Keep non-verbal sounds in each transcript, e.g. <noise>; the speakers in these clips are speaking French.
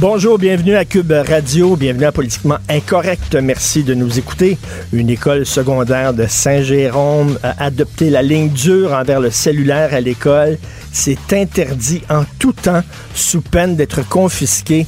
Bonjour, bienvenue à Cube Radio, bienvenue à Politiquement Incorrect. Merci de nous écouter. Une école secondaire de Saint-Jérôme a adopté la ligne dure envers le cellulaire à l'école. C'est interdit en tout temps sous peine d'être confisqué.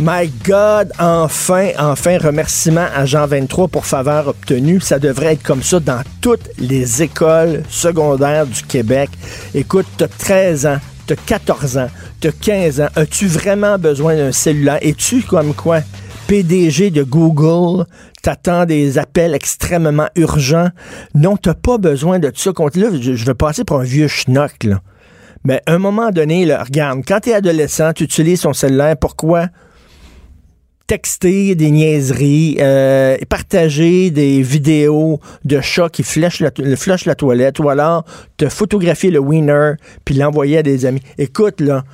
My God, enfin, enfin, remerciement à Jean 23 pour faveur obtenue. Ça devrait être comme ça dans toutes les écoles secondaires du Québec. Écoute, t'as 13 ans, t'as 14 ans, t'as 15 ans. As-tu vraiment besoin d'un cellulaire? Es-tu comme quoi? PDG de Google, t'attends des appels extrêmement urgents. Non, t'as pas besoin de ça. Là, je, vais passer pour un vieux schnock. Mais à un moment donné, regarde, quand t'es adolescent, tu utilises ton cellulaire, pourquoi? texter des niaiseries, euh, partager des vidéos de chats qui flèchent la toilette, ou alors te photographier le winner puis l'envoyer à des amis. Écoute, là,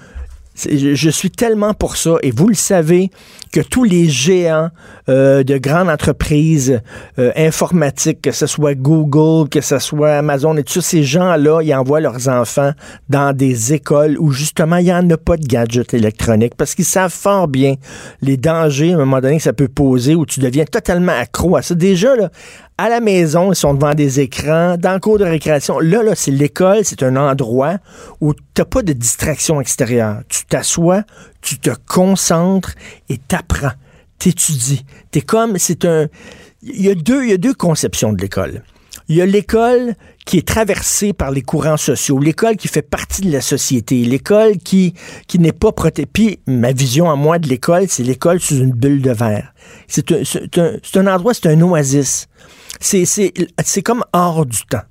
je suis tellement pour ça, et vous le savez, que tous les géants euh, de grandes entreprises euh, informatiques, que ce soit Google, que ce soit Amazon, et tous ces gens-là, ils envoient leurs enfants dans des écoles où justement il n'y en a pas de gadgets électroniques parce qu'ils savent fort bien les dangers à un moment donné que ça peut poser où tu deviens totalement accro à ça. Déjà, là, à la maison, ils sont devant des écrans, dans le cours de récréation. Là, là, c'est l'école, c'est un endroit où tu n'as pas de distraction extérieure. Tu t'assois, tu te concentres et t'apprends, t'étudies. T'es comme, c'est un... Il y, a deux, y a deux conceptions de l'école. Il y a l'école qui est traversée par les courants sociaux, l'école qui fait partie de la société, l'école qui, qui n'est pas protégée. Puis ma vision à moi de l'école, c'est l'école sous une bulle de verre. C'est un, un, un endroit, c'est un oasis. C'est comme hors du temps.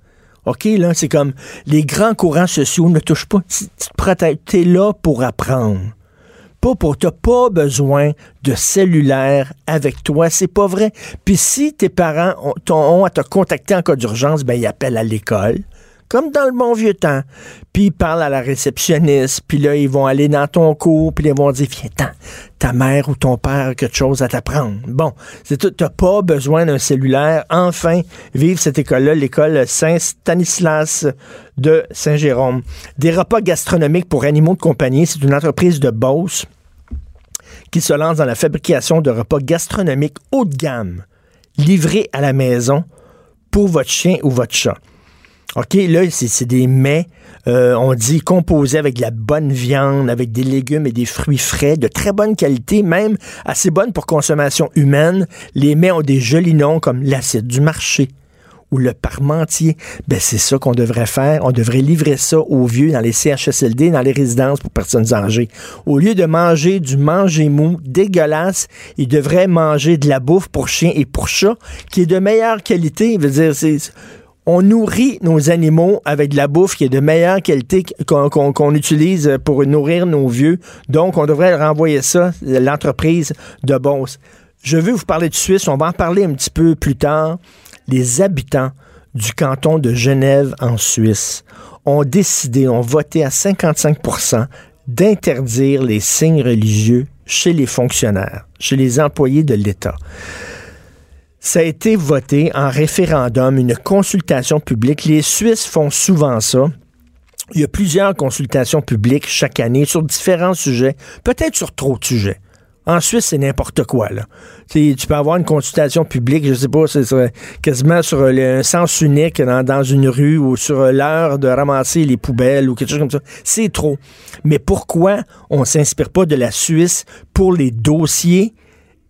OK, là, c'est comme les grands courants sociaux ne touchent pas. Tu te protèges. es là pour apprendre. Pas pour. T'as pas besoin de cellulaire avec toi. C'est pas vrai. Puis si tes parents ont, ont à te contacter en cas d'urgence, ben ils appellent à l'école comme dans le bon vieux temps. Puis ils parlent à la réceptionniste, puis là, ils vont aller dans ton cours, puis ils vont dire, viens, ta mère ou ton père a quelque chose à t'apprendre. Bon, c'est tout, t'as pas besoin d'un cellulaire. Enfin, vive cette école-là, l'école Saint-Stanislas de Saint-Jérôme. Des repas gastronomiques pour animaux de compagnie, c'est une entreprise de Beauce qui se lance dans la fabrication de repas gastronomiques haut de gamme, livrés à la maison pour votre chien ou votre chat. OK, là, c'est des mets, euh, on dit composés avec de la bonne viande, avec des légumes et des fruits frais, de très bonne qualité, même assez bonne pour consommation humaine. Les mets ont des jolis noms comme l'acide du marché ou le parmentier. Ben, c'est ça qu'on devrait faire. On devrait livrer ça aux vieux dans les CHSLD, dans les résidences pour personnes âgées. Au lieu de manger du manger mou dégueulasse, ils devraient manger de la bouffe pour chiens et pour chats qui est de meilleure qualité. On nourrit nos animaux avec de la bouffe qui est de meilleure qualité qu'on utilise pour nourrir nos vieux. Donc, on devrait renvoyer ça, l'entreprise de Beauce. Je veux vous parler de Suisse, on va en parler un petit peu plus tard. Les habitants du canton de Genève en Suisse ont décidé, ont voté à 55% d'interdire les signes religieux chez les fonctionnaires, chez les employés de l'État. Ça a été voté en référendum, une consultation publique. Les Suisses font souvent ça. Il y a plusieurs consultations publiques chaque année sur différents sujets, peut-être sur trop de sujets. En Suisse, c'est n'importe quoi. Là. tu peux avoir une consultation publique, je sais pas, c'est quasiment sur un sens unique dans, dans une rue ou sur l'heure de ramasser les poubelles ou quelque chose comme ça. C'est trop. Mais pourquoi on s'inspire pas de la Suisse pour les dossiers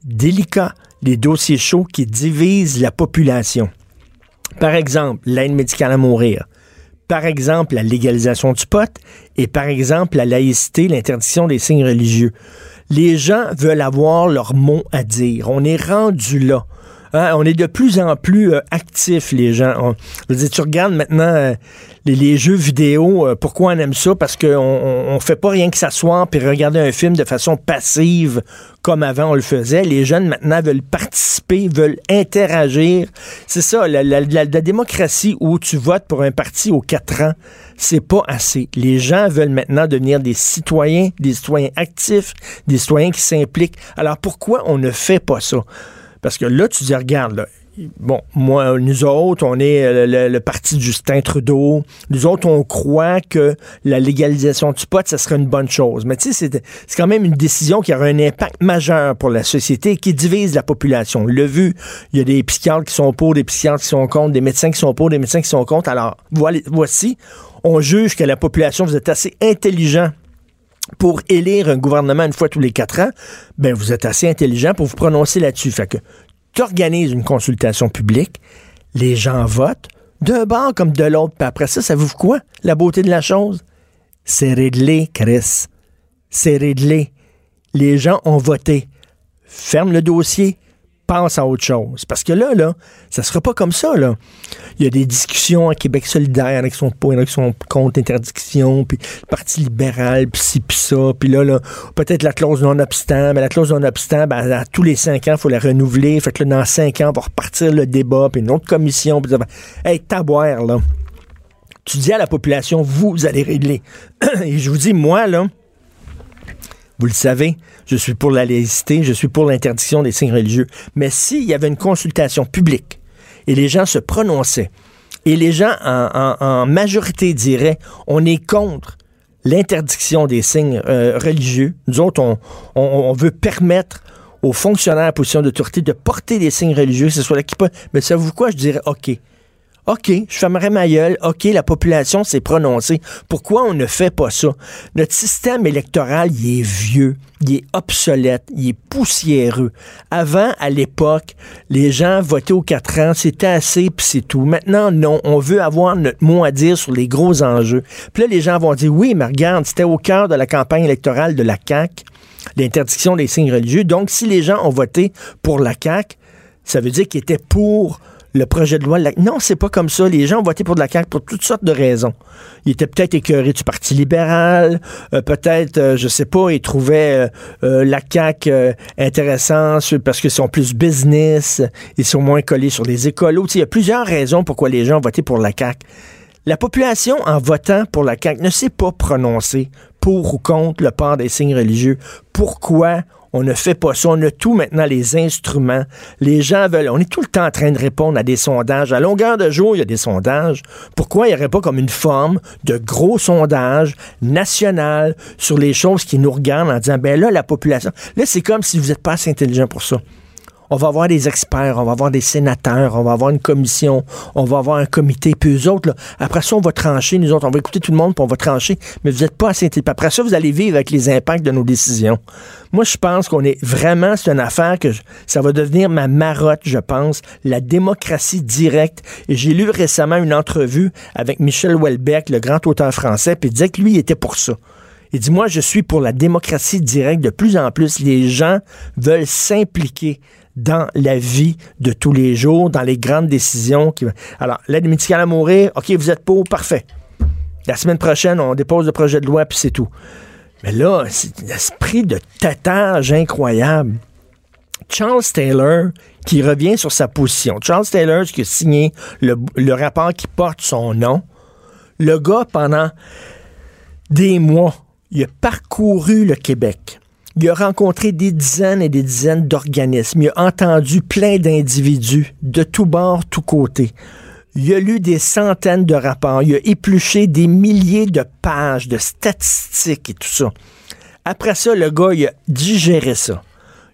délicats? Les dossiers chauds qui divisent la population. Par exemple, l'aide médicale à mourir. Par exemple, la légalisation du pot. Et par exemple, la laïcité, l'interdiction des signes religieux. Les gens veulent avoir leur mot à dire. On est rendu là. Hein, on est de plus en plus euh, actifs, les gens. Je veux dire, tu regardes maintenant euh, les, jeux vidéo, euh, pourquoi on aime ça? Parce qu'on on, fait pas rien que s'asseoir puis regarder un film de façon passive comme avant on le faisait. Les jeunes maintenant veulent participer, veulent interagir. C'est ça, la- la démocratie où tu votes pour un parti aux quatre ans, c'est pas assez. Les gens veulent maintenant devenir des citoyens, des citoyens actifs, des citoyens qui s'impliquent. Alors pourquoi on ne fait pas ça? Parce que là, tu dis, regarde, bon, moi, nous autres, on est euh, le, le parti de Justin Trudeau. Nous autres, on croit que la légalisation du pot, ça serait une bonne chose. Mais tu sais, c'est quand même une décision qui aura un impact majeur pour la société qui divise la population. On l'a vu, il y a des psychiatres qui sont pour, des psychiatres qui sont contre, des médecins qui sont pour, des médecins qui sont contre. Alors, voici, on juge que la population, vous êtes assez intelligent pour élire un gouvernement une fois tous les quatre ans, ben vous êtes assez intelligent pour vous prononcer là-dessus. Fait que tu organises une consultation publique, les gens votent, d'un bord comme de l'autre, puis après ça, ça vous quoi? La beauté de la chose? C'est réglé, Chris. C'est réglé. Les gens ont voté. Ferme le dossier, pense à autre chose. Parce que là, là, ça sera pas comme ça, là. Il y a des discussions à Québec solidaire avec son pour, avec son contre interdiction, puis le Parti libéral, puis ci, puis ça, puis là, là peut-être la clause non-obstant, mais la clause non-obstant, ben, à tous les cinq ans, il faut la renouveler. Fait que là, dans cinq ans, on va repartir le débat, puis une autre commission, puis ça va- Hey, taboire, là. Tu dis à la population, vous allez régler. <clears throat> Et je vous dis, moi, là, vous le savez, je suis pour la laïcité, je suis pour l'interdiction des signes religieux. Mais s'il y avait une consultation publique et les gens se prononçaient, et les gens en, majorité diraient on est contre l'interdiction des signes euh, religieux, nous autres, on veut permettre aux fonctionnaires en position d'autorité de porter des signes religieux, que ce soit là qui peut. Mais savez-vous quoi? Je dirais OK. OK, je fermerai ma gueule. OK, la population s'est prononcée. Pourquoi on ne fait pas ça? Notre système électoral, il est vieux, il est obsolète, il est poussiéreux. Avant, à l'époque, les gens votaient aux quatre ans, c'était assez, puis c'est tout. Maintenant, non, on veut avoir notre mot à dire sur les gros enjeux. Puis là, les gens vont dire, oui, mais regarde, c'était au cœur de la campagne électorale de la CAQ, l'interdiction des signes religieux. Donc, si les gens ont voté pour la CAQ, ça veut dire qu'ils étaient pour le projet de loi. la- Non, c'est pas comme ça. Les gens ont voté pour de la CAQ pour toutes sortes de raisons. Ils étaient peut-être écœurés du Parti libéral, euh, peut-être, euh, je sais pas, ils trouvaient euh, la CAQ intéressante parce qu'ils sont plus business, ils sont moins collés sur les écolos. Il y a plusieurs raisons pourquoi les gens ont voté pour la CAQ. La population, en votant pour la CAQ, ne s'est pas prononcée pour ou contre le port des signes religieux. Pourquoi on ne fait pas ça? On a tout maintenant, les instruments. Les gens veulent... On est tout le temps en train de répondre à des sondages. À longueur de jour, il y a des sondages. Pourquoi il n'y aurait pas comme une forme de gros sondage national sur les choses qui nous regardent en disant, ben là, la population... Là, c'est comme si vous n'êtes pas assez intelligent pour ça on va avoir des experts, on va avoir des sénateurs, on va avoir une commission, on va avoir un comité, puis eux autres, après ça, on va trancher, nous autres, on va écouter tout le monde, puis on va trancher, mais vous n'êtes pas assez Après ça, vous allez vivre avec les impacts de nos décisions. Moi, je pense qu'on est vraiment, c'est une affaire que ça va devenir ma marotte, je pense, la démocratie directe. J'ai lu récemment une entrevue avec Michel Houellebecq, le grand auteur français, puis il disait que lui, était pour ça. Il dit, moi, je suis pour la démocratie directe. De plus en plus, les gens veulent s'impliquer dans la vie de tous les jours, dans les grandes décisions. Qui... Alors, l'aide médicale à mourir, OK, vous êtes pour, parfait. La semaine prochaine, on dépose le projet de loi, puis c'est tout. Mais là, c'est un esprit de tatage incroyable. Charles Taylor, qui revient sur sa position. Charles Taylor, qui a signé le rapport qui porte son nom, le gars, pendant des mois, il a parcouru le Québec. Il a rencontré des dizaines et des dizaines d'organismes. Il a entendu plein d'individus de tous bords, tous côtés. Il a lu des centaines de rapports. Il a épluché des milliers de pages de statistiques et tout ça. Après ça, le gars, il a digéré ça.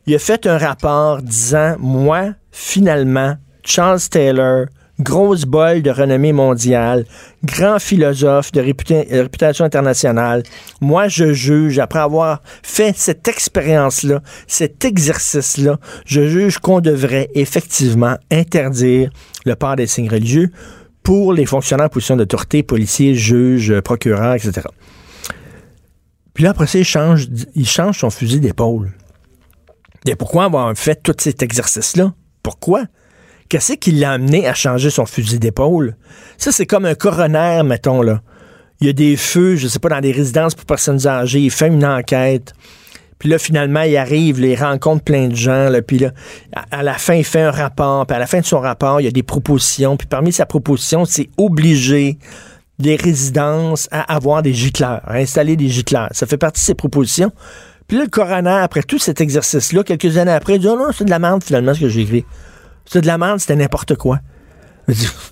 Il a fait un rapport disant, moi, finalement, Charles Taylor, grosse bolle de renommée mondiale, grand philosophe de réputa- réputation internationale. Moi, je juge, après avoir fait cette expérience-là, cet exercice-là, je juge qu'on devrait effectivement interdire le port des signes religieux pour les fonctionnaires en position d'autorité, policiers, juges, procureurs, etc. Puis là, après ça, il change, il change son fusil d'épaule. Et pourquoi avoir fait tout cet exercice-là? Pourquoi? Qu'est-ce qui l'a amené à changer son fusil d'épaule? Ça, c'est comme un coroner, mettons, là. Il y a des feux, je sais pas, dans des résidences pour personnes âgées. Il fait une enquête. Puis là, finalement, il arrive, il rencontre plein de gens. Puis là, à, à la fin, il fait un rapport. Puis à la fin de son rapport, il y a des propositions. Puis parmi sa proposition, c'est obliger les résidences à avoir des gicleurs, à installer des gicleurs. Ça fait partie de ses propositions. Puis là, le coroner, après tout cet exercice-là, quelques années après, il dit, oh non, c'est de la merde, finalement, ce que j'ai écrit. C'est de la merde, c'était n'importe quoi.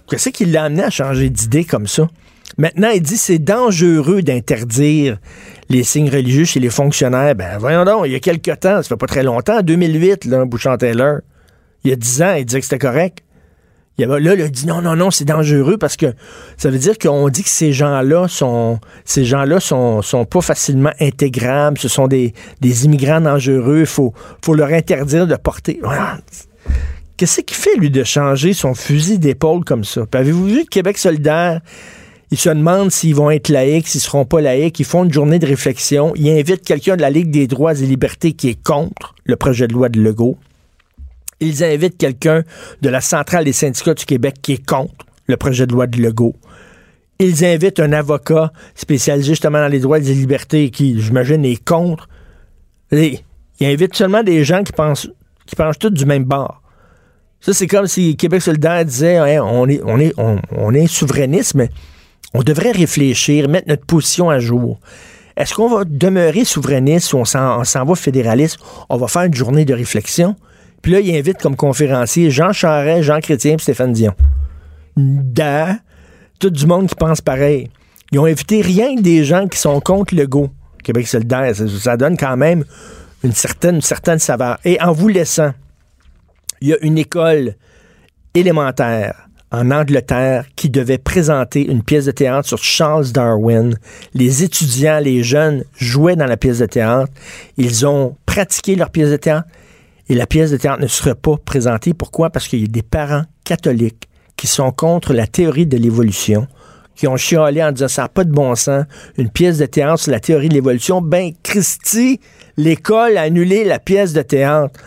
Qu'est-ce qui l'a amené à changer d'idée comme ça? Maintenant, il dit c'est dangereux d'interdire les signes religieux chez les fonctionnaires. Ben, voyons donc, il y a quelque temps, ça fait pas très longtemps, en 2008, là, Bouchard-Taylor, il y a 10 ans, il disait que c'était correct. Là, il a dit non, non, non, c'est dangereux parce que ça veut dire qu'on dit que ces gens-là sont ces gens-là sont, sont pas facilement intégrables, ce sont des, des immigrants dangereux, il faut leur interdire de porter. Qu'est-ce qui fait, lui, de changer son fusil d'épaule comme ça? Puis avez-vous vu que Québec solidaire, ils se demandent s'ils vont être laïcs, s'ils seront pas laïcs. Ils font une journée de réflexion. Ils invitent quelqu'un de la Ligue des droits et libertés qui est contre le projet de loi de Legault. Ils invitent quelqu'un de la Centrale des syndicats du Québec qui est contre le projet de loi de Legault. Ils invitent un avocat spécialisé justement dans les droits et libertés qui, j'imagine, est contre. Et ils invitent seulement des gens qui pensent, qui pensent tous du même bord. Ça, c'est comme si Québec solidaire disait Hey, on, est, on, est, on, est souverainiste, mais on devrait réfléchir, mettre notre position à jour. Est-ce qu'on va demeurer souverainiste ou on s'en va fédéraliste? On va faire une journée de réflexion. Puis là, il invite comme conférencier Jean Charest, Jean Chrétien et Stéphane Dion. Da, tout du monde qui pense pareil. Ils ont invité rien que des gens qui sont contre le go. Québec solidaire, ça, ça donne quand même une certaine, une certaine saveur. Et en vous laissant, il y a une école élémentaire en Angleterre qui devait présenter une pièce de théâtre sur Charles Darwin. Les étudiants, les jeunes jouaient dans la pièce de théâtre. Ils ont pratiqué leur pièce de théâtre et la pièce de théâtre ne sera pas présentée. Pourquoi? Parce qu'il y a des parents catholiques qui sont contre la théorie de l'évolution, qui ont chialé en disant ça n'a pas de bon sens, une pièce de théâtre sur la théorie de l'évolution. Ben, Christy, l'école a annulé la pièce de théâtre.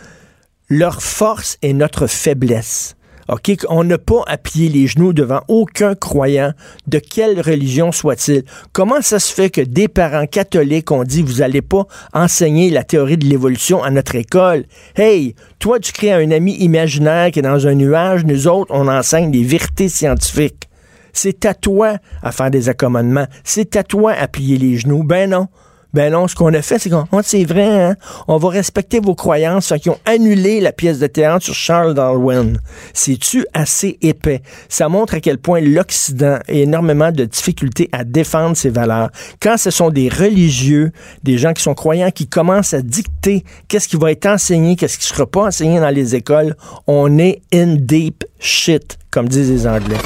Leur force est notre faiblesse. OK? On n'a pas à plier les genoux devant aucun croyant, de quelle religion soit-il. Comment ça se fait que des parents catholiques ont dit vous n'allez pas enseigner la théorie de l'évolution à notre école? Hey, toi, tu crées un ami imaginaire qui est dans un nuage, nous autres, on enseigne des vérités scientifiques. C'est à toi à faire des accommodements. C'est à toi à plier les genoux. Ben non. Ben non, ce qu'on a fait, c'est qu'on, oh, c'est vrai, hein? on va respecter vos croyances, Fait qu'ils ont annulé la pièce de théâtre sur Charles Darwin. C'est-tu assez épais? Ça montre à quel point l'Occident a énormément de difficultés à défendre ses valeurs. Quand ce sont des religieux, des gens qui sont croyants, qui commencent à dicter qu'est-ce qui va être enseigné, qu'est-ce qui sera pas enseigné dans les écoles, on est in deep shit, comme disent les Anglais.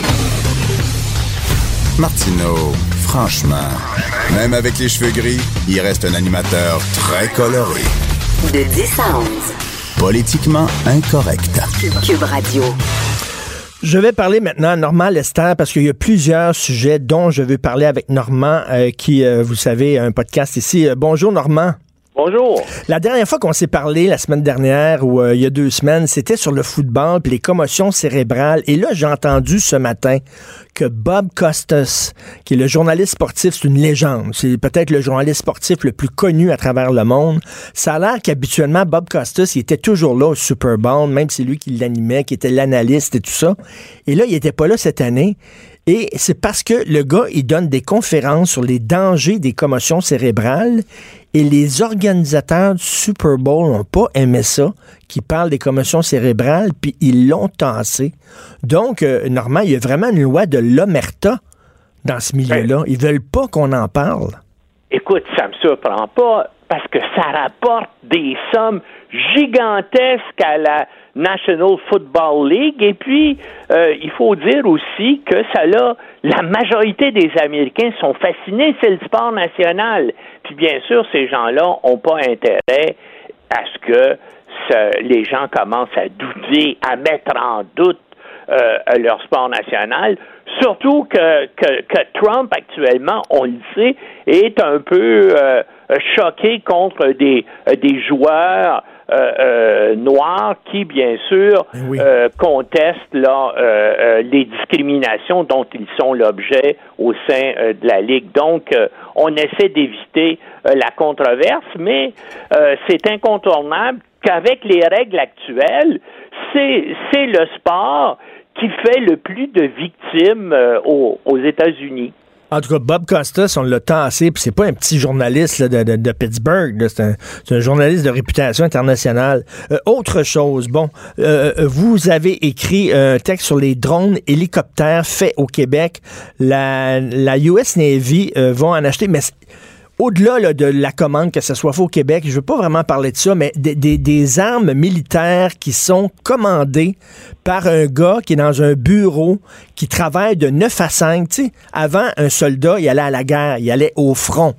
Martineau, franchement, même avec les cheveux gris, il reste un animateur très coloré. De 10 à 11. Politiquement incorrect. Cube Radio. Je vais parler maintenant à Normand Lester parce qu'il y a plusieurs sujets dont je veux parler avec Normand, euh, qui, euh, vous savez, a un podcast ici. Euh, bonjour Normand. Bonjour. La dernière fois qu'on s'est parlé, la semaine dernière ou euh, il y a deux semaines, c'était sur le football puis les commotions cérébrales. Et là, j'ai entendu ce matin que Bob Costas, qui est le journaliste sportif, c'est une légende. C'est peut-être le journaliste sportif le plus connu à travers le monde. Ça a l'air qu'habituellement, Bob Costas, il était toujours là au Super Bowl, même c'est lui qui l'animait, qui était l'analyste et tout ça. Et là, il était pas là cette année. Et c'est parce que le gars, il donne des conférences sur les dangers des commotions cérébrales et les organisateurs du Super Bowl n'ont pas aimé ça, qui parlent des commotions cérébrales, puis ils l'ont tassé. Donc, euh, Normand, il y a vraiment une loi de l'omerta dans ce milieu-là. Ils veulent pas qu'on en parle. Écoute, ça me surprend pas parce que ça rapporte des sommes gigantesques à la National Football League. Et puis, euh, il faut dire aussi que ça là, la majorité des Américains sont fascinés, c'est le sport national. Puis bien sûr, ces gens-là n'ont pas intérêt à ce que les gens commencent à douter, à mettre en doute euh, leur sport national. Surtout que, Trump, actuellement, on le sait, est un peu euh, choqué contre des joueurs euh, euh, noirs qui, bien sûr, eh euh, contestent là, euh, les discriminations dont ils sont l'objet au sein de la Ligue. Donc, on essaie d'éviter la controverse, mais c'est incontournable qu'avec les règles actuelles, c'est le sport qui fait le plus de victimes aux, aux États-Unis. En tout cas, Bob Costas, on l'a tassé, puis c'est pas un petit journaliste de, Pittsburgh, c'est un, journaliste de réputation internationale. Euh, autre chose, bon, euh, euh, vous avez écrit un texte sur les drones hélicoptères faits au Québec. La, la US Navy vont en acheter, mais au-delà de la commande, que ce soit au Québec, je ne veux pas vraiment parler de ça, mais des, armes militaires qui sont commandées par un gars qui est dans un bureau, qui travaille de 9 à 5. sais, avant, un soldat, il allait à la guerre, il allait au front.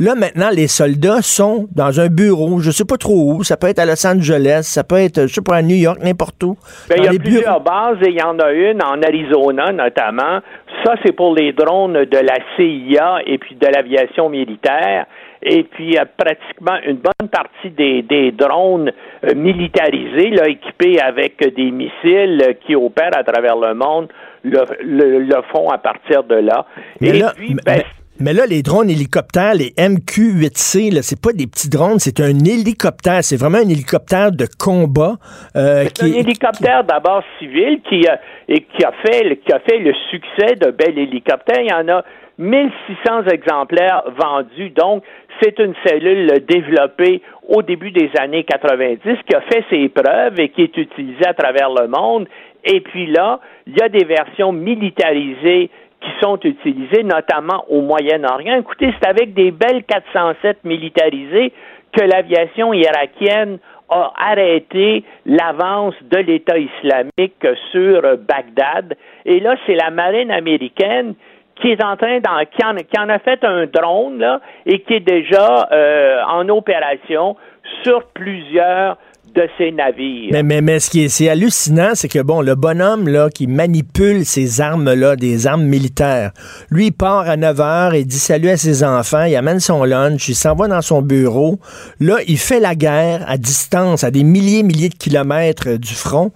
Là, maintenant, les soldats sont dans un bureau, je sais pas trop où, ça peut être à Los Angeles, ça peut être, je sais pas, à New York, n'importe où. Ben, il y a plusieurs bases et il y en a une en Arizona notamment. Ça, c'est pour les drones de la CIA et puis de l'aviation militaire. Et puis, pratiquement une bonne partie des, des drones euh, militarisés, là, équipés avec des missiles qui opèrent à travers le monde, le, le, font à partir de là. et puis, ben, mais là, les drones hélicoptères, les MQ-8C, c'est pas des petits drones, c'est un hélicoptère. C'est vraiment un hélicoptère de combat. Euh, c'est un hélicoptère d'abord civil qui a, et qui a, fait, qui a fait le succès de bel hélicoptère. Il y en a 1600 exemplaires vendus. Donc, c'est une cellule développée au début des années 90 qui a fait ses preuves et qui est utilisée à travers le monde. Et puis là, il y a des versions militarisées qui sont utilisés, notamment au Moyen-Orient. Écoutez, c'est avec des belles 407 militarisées que l'aviation irakienne a arrêté l'avance de l'État islamique sur Bagdad. Et là, c'est la marine américaine qui est en train d'en, qui, en, a fait un drone là, et qui est déjà euh, en opération sur plusieurs de ces navires. Mais, mais, mais ce qui est, hallucinant, c'est que bon, le bonhomme là, qui manipule ces armes-là, des armes militaires, lui, il part à 9 h et dit salut à ses enfants, il amène son lunch, il s'en va dans son bureau. Là, il fait la guerre à distance, à des milliers, milliers de kilomètres du front.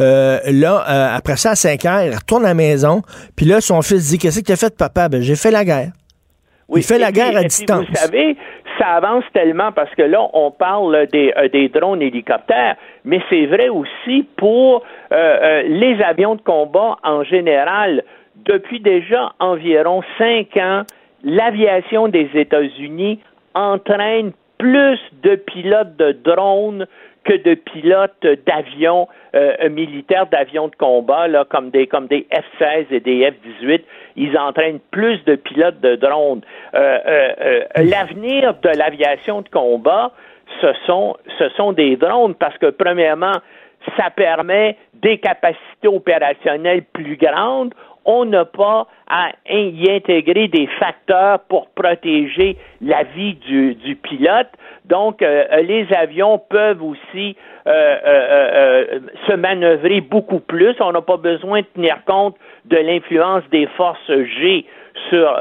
Euh, là, euh, après ça, à 5 h il retourne à la maison, puis là, son fils dit Qu'est-ce que tu as fait, papa? Ben, j'ai fait la guerre. Oui, il fait la guerre à distance. vous savez, ça avance tellement parce que là, on parle des, euh, drones hélicoptères, mais c'est vrai aussi pour euh, euh, les avions de combat en général. Depuis déjà environ cinq ans, l'aviation des États-Unis entraîne plus de pilotes de drones que de pilotes d'avions militaires, d'avions de combat, là, comme des comme des F-16 et des F-18. Ils entraînent plus de pilotes de drones. Euh, euh, l'avenir de l'aviation de combat, ce sont ce sont des drones parce que premièrement, ça permet des capacités opérationnelles plus grandes on n'a pas à y intégrer des facteurs pour protéger la vie du, du pilote. Donc, euh, les avions peuvent aussi euh, euh, se manœuvrer beaucoup plus. On n'a pas besoin de tenir compte de l'influence des forces G sur,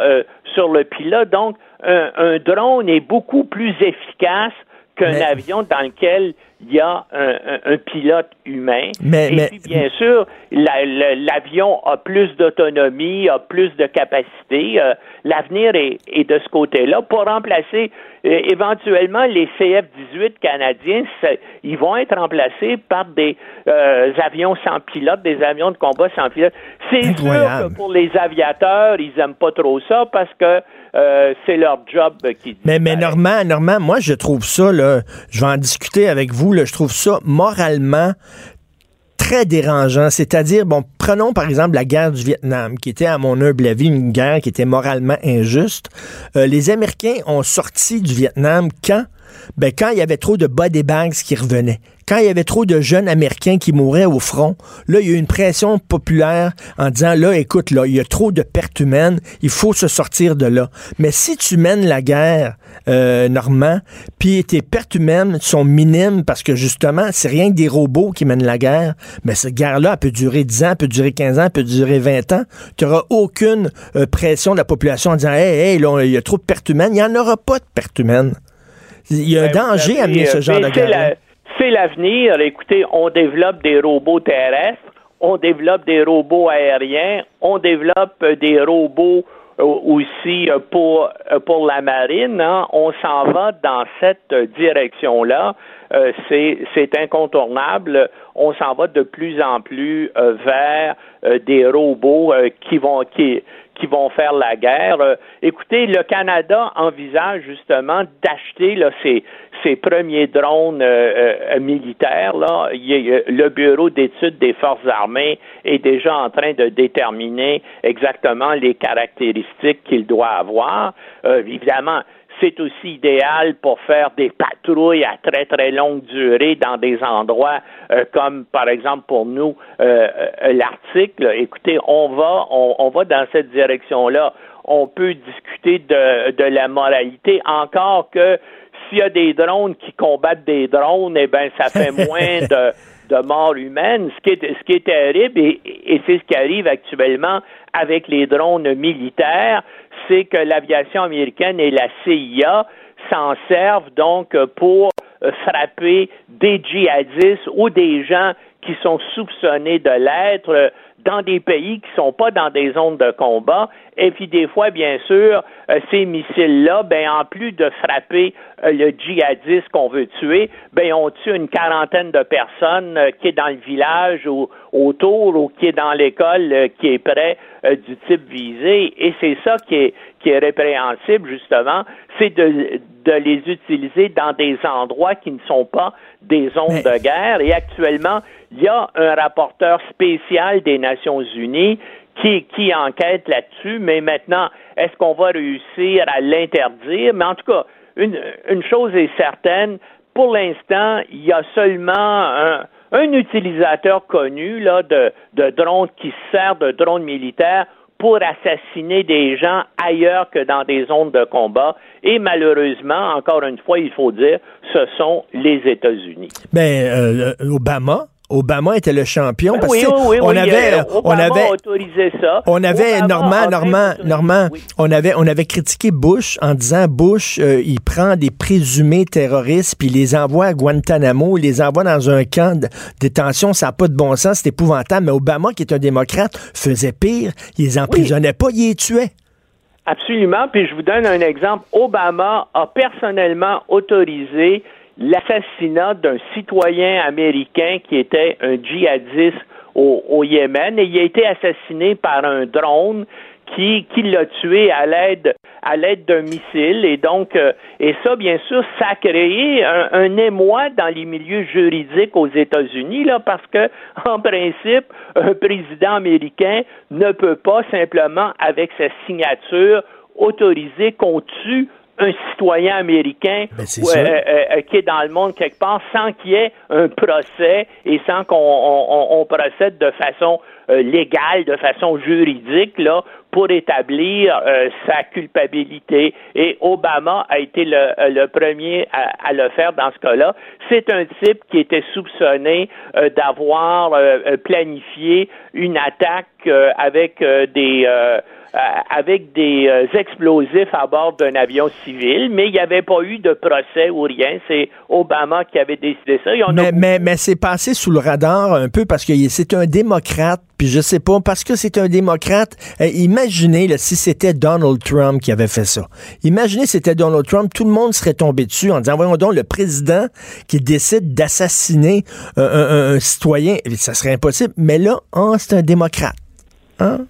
sur le pilote. Donc, un, un drone est beaucoup plus efficace qu'un avion dans lequel il y a un, pilote humain. Mais, Et puis, bien sûr, l'avion a plus d'autonomie, a plus de capacité. Euh, l'avenir est, de ce côté-là. Pour remplacer euh, éventuellement les CF-18 canadiens, ils vont être remplacés par des euh, avions sans pilote, des avions de combat sans pilote. C'est sûr que pour les aviateurs, ils aiment pas trop ça parce que euh, c'est leur job qui. Mais, mais Normand, Normand, moi, je trouve ça, là, je vais en discuter avec vous, je trouve ça moralement très dérangeant. C'est-à-dire, bon, prenons par exemple la guerre du Vietnam, qui était, à mon humble avis, une guerre qui était moralement injuste. Euh, les Américains ont sorti du Vietnam quand? Ben, quand il y avait trop de body bags qui revenaient, quand il y avait trop de jeunes Américains qui mouraient au front, là, il y a eu une pression populaire en disant, là, écoute, là, il y a trop de pertes humaines, il faut se sortir de là. Mais si tu mènes la guerre, euh, Normand, puis tes pertes humaines sont minimes parce que justement, c'est rien que des robots qui mènent la guerre, mais cette guerre-là, elle peut durer 10 ans, peut durer 15 ans, peut durer 20 ans. Tu n'auras aucune euh, pression de la population en disant, hey, hey, là, il y a trop de pertes humaines. Il n'y en aura pas de pertes humaines. Il y a un Ben, danger à amener ce euh, genre de guerre. C'est l'avenir. Écoutez, on développe des robots terrestres, on développe des robots aériens, on développe euh, des robots euh, aussi pour, pour la marine. hein. On s'en va dans cette direction-là. Euh, c'est c'est incontournable. On s'en va de plus en plus euh, vers euh, des robots qui vont qui qui vont faire la guerre. Euh, écoutez, le Canada envisage justement d'acheter là, ses, premiers drones euh, euh, militaires. Là. Le Bureau d'études des forces armées est déjà en train de déterminer exactement les caractéristiques qu'il doit avoir. Évidemment, c'est aussi idéal pour faire des patrouilles à très très longue durée dans des endroits euh, comme par exemple pour nous euh, euh, l'Arctique. là. Écoutez, on va on, on va dans cette direction-là. On peut discuter de, de la moralité encore que s'il y a des drones qui combattent des drones, eh ben ça fait <laughs> moins de de morts humaines, ce qui est, ce qui est terrible, et, et c'est ce qui arrive actuellement avec les drones militaires, c'est que l'aviation américaine et la CIA s'en servent donc pour euh, frapper des djihadistes ou des gens qui sont soupçonnés de l'être euh, dans des pays qui sont pas dans des zones de combat. Et puis des fois, bien sûr, euh, ces missiles-là, ben en plus de frapper euh, le djihadiste qu'on veut tuer, ben on tue une quarantaine de personnes euh, qui est dans le village ou autour ou qui est dans l'école qui est près du type visé. Et c'est ça qui est qui est répréhensible justement, c'est de de les utiliser dans des endroits qui ne sont pas des zones Mais- de guerre. Et actuellement, il y a un rapporteur spécial des Nations Unies qui, qui enquête là-dessus, mais maintenant, est-ce qu'on va réussir à l'interdire? Mais en tout cas, une, chose est certaine, pour l'instant, il y a seulement un, utilisateur connu là, de, drones qui se sert de drones militaires pour assassiner des gens ailleurs que dans des zones de combat. Et malheureusement, encore une fois, il faut dire, ce sont les États-Unis. Ben, euh, Obama. Obama était le champion parce oui, oui, oui, on avait, euh, on avait, autorisé ça. on avait Obama Normand, Normand, autoriser- Normand, Oui. on avait, on avait critiqué Bush en disant Bush, euh, il prend des présumés terroristes puis il les envoie à Guantanamo, il les envoie dans un camp de détention, ça n'a pas de bon sens, c'est épouvantable. Mais Obama, qui est un démocrate, faisait pire, il les emprisonnait pas, il les tuait. Absolument. Puis je vous donne un exemple. Obama a personnellement autorisé l'assassinat d'un citoyen américain qui était un djihadiste au, au Yémen. Et il a été assassiné par un drone qui, qui l'a tué à l'aide à l'aide d'un missile. Et donc euh, et ça bien sûr ça a créé un, un émoi dans les milieux juridiques aux États-Unis là parce que <laughs> en principe un président américain ne peut pas simplement avec sa signature autoriser qu'on tue un citoyen américain Ben, euh, euh, euh, qui est dans le monde quelque part sans qu'il y ait un procès et sans qu'on on- on- on procède de façon euh, légale, de façon juridique, là, pour établir sa culpabilité. Et Obama a été le, le premier à, à le faire dans ce cas-là. C'est un type qui était soupçonné d'avoir planifié une attaque avec des avec des euh, explosifs à bord d'un avion civil, mais il n'y avait pas eu de procès ou rien. C'est Obama qui avait décidé ça. Et on a Mais, mais, mais c'est passé sous le radar un peu parce que c'est un démocrate, puis je sais pas, parce que c'est un démocrate, euh, imaginez là, si c'était Donald Trump qui avait fait ça. Imaginez si c'était Donald Trump, tout le monde serait tombé dessus en disant, voyons donc, le président qui décide d'assassiner un, un- un citoyen, ça serait impossible. Mais là, ah, c'est un démocrate. Hein?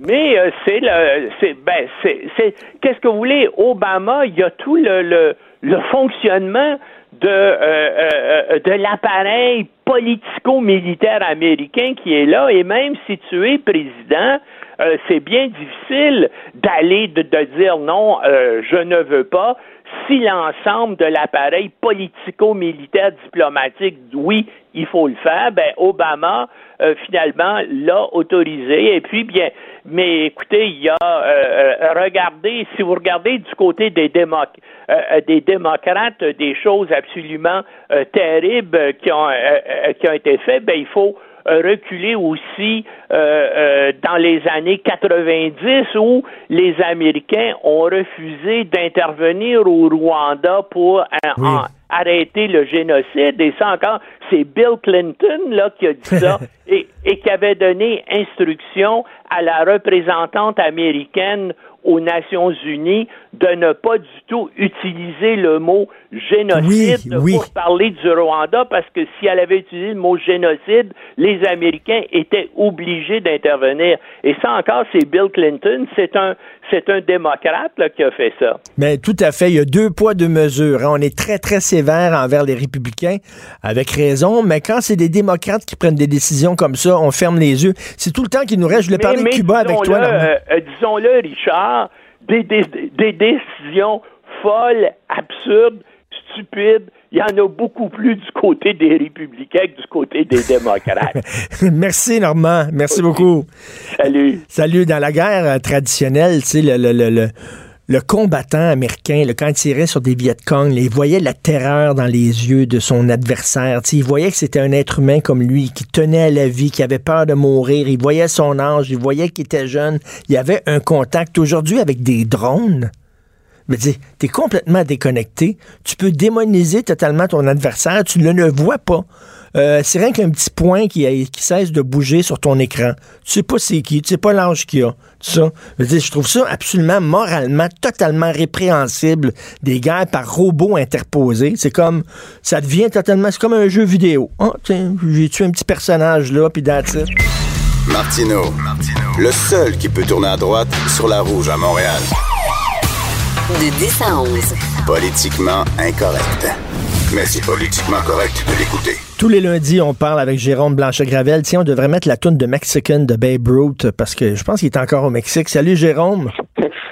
Mais euh, c'est le, c'est, ben, c'est, c'est, qu'est-ce que vous voulez? Obama, il y a tout le, le, fonctionnement de, euh, euh, de l'appareil politico-militaire américain qui est là, et même si tu es président, c'est bien difficile d'aller de, dire non, je ne veux pas si l'ensemble de l'appareil politico-militaire diplomatique, oui, il faut le faire, ben Obama euh, finalement l'a autorisé. Et puis bien, mais écoutez, il y a regardez, si vous regardez du côté des, des démocrates, des choses absolument terribles qui ont qui ont été faites, ben il faut reculer aussi euh, euh, dans les années 90 où les Américains ont refusé d'intervenir au Rwanda pour arrêter le génocide. Et ça encore, c'est Bill Clinton là qui a dit ça <laughs> et, et qui avait donné instruction à la représentante américaine aux Nations Unies de ne pas du tout utiliser le mot génocide pour parler du Rwanda parce que si elle avait utilisé le mot génocide, les Américains étaient obligés d'intervenir. Et ça encore, c'est Bill Clinton, c'est un c'est un démocrate qui a fait ça. Mais tout à fait, il y a deux poids deux mesures. Hein. On est très très sévère envers les républicains, avec raison. Mais quand c'est des démocrates qui prennent des décisions comme ça, on ferme les yeux. C'est tout le temps qu'il nous reste. Je voulais parler de Cuba avec toi. Euh, euh, disons-le, Richard, des, des décisions folles, absurdes, stupides. Il y en a beaucoup plus du côté des républicains que du côté des démocrates. <laughs> Merci, Normand. Merci beaucoup. Salut. Salut. Dans la guerre traditionnelle, tu sais, le, le, le, le combattant américain, le, quand il tirait sur des Viet Cong, il voyait la terreur dans les yeux de son adversaire. il voyait que c'était un être humain comme lui, qui tenait à la vie, qui avait peur de mourir. Il voyait son âge, il voyait qu'il était jeune. Il y avait un contact. Aujourd'hui, avec des drones, dis, t'es complètement déconnecté. Tu peux démoniser totalement ton adversaire. Tu ne le vois pas. Euh, c'est rien qu'un petit point qui, qui, cesse de bouger sur ton écran. Tu sais pas c'est qui, tu sais pas l'âge qu'il a. Ça. Je, je trouve ça absolument moralement, totalement répréhensible des guerres par robots interposés. C'est comme, ça devient totalement, c'est comme un jeu vidéo. Oh, tiens, j'ai tué un petit personnage là, puis that's Martino, le seul qui peut tourner à droite sur la rouge à Montréal. De 10 à 11. Politiquement incorrect. Mais c'est politiquement correct de l'écouter. Tous les lundis, on parle avec Jérôme Blanchet-Gravel. Tiens, on devrait mettre la toune de Mexican de Babe Ruth parce que je pense qu'il est encore au Mexique. Salut, Jérôme.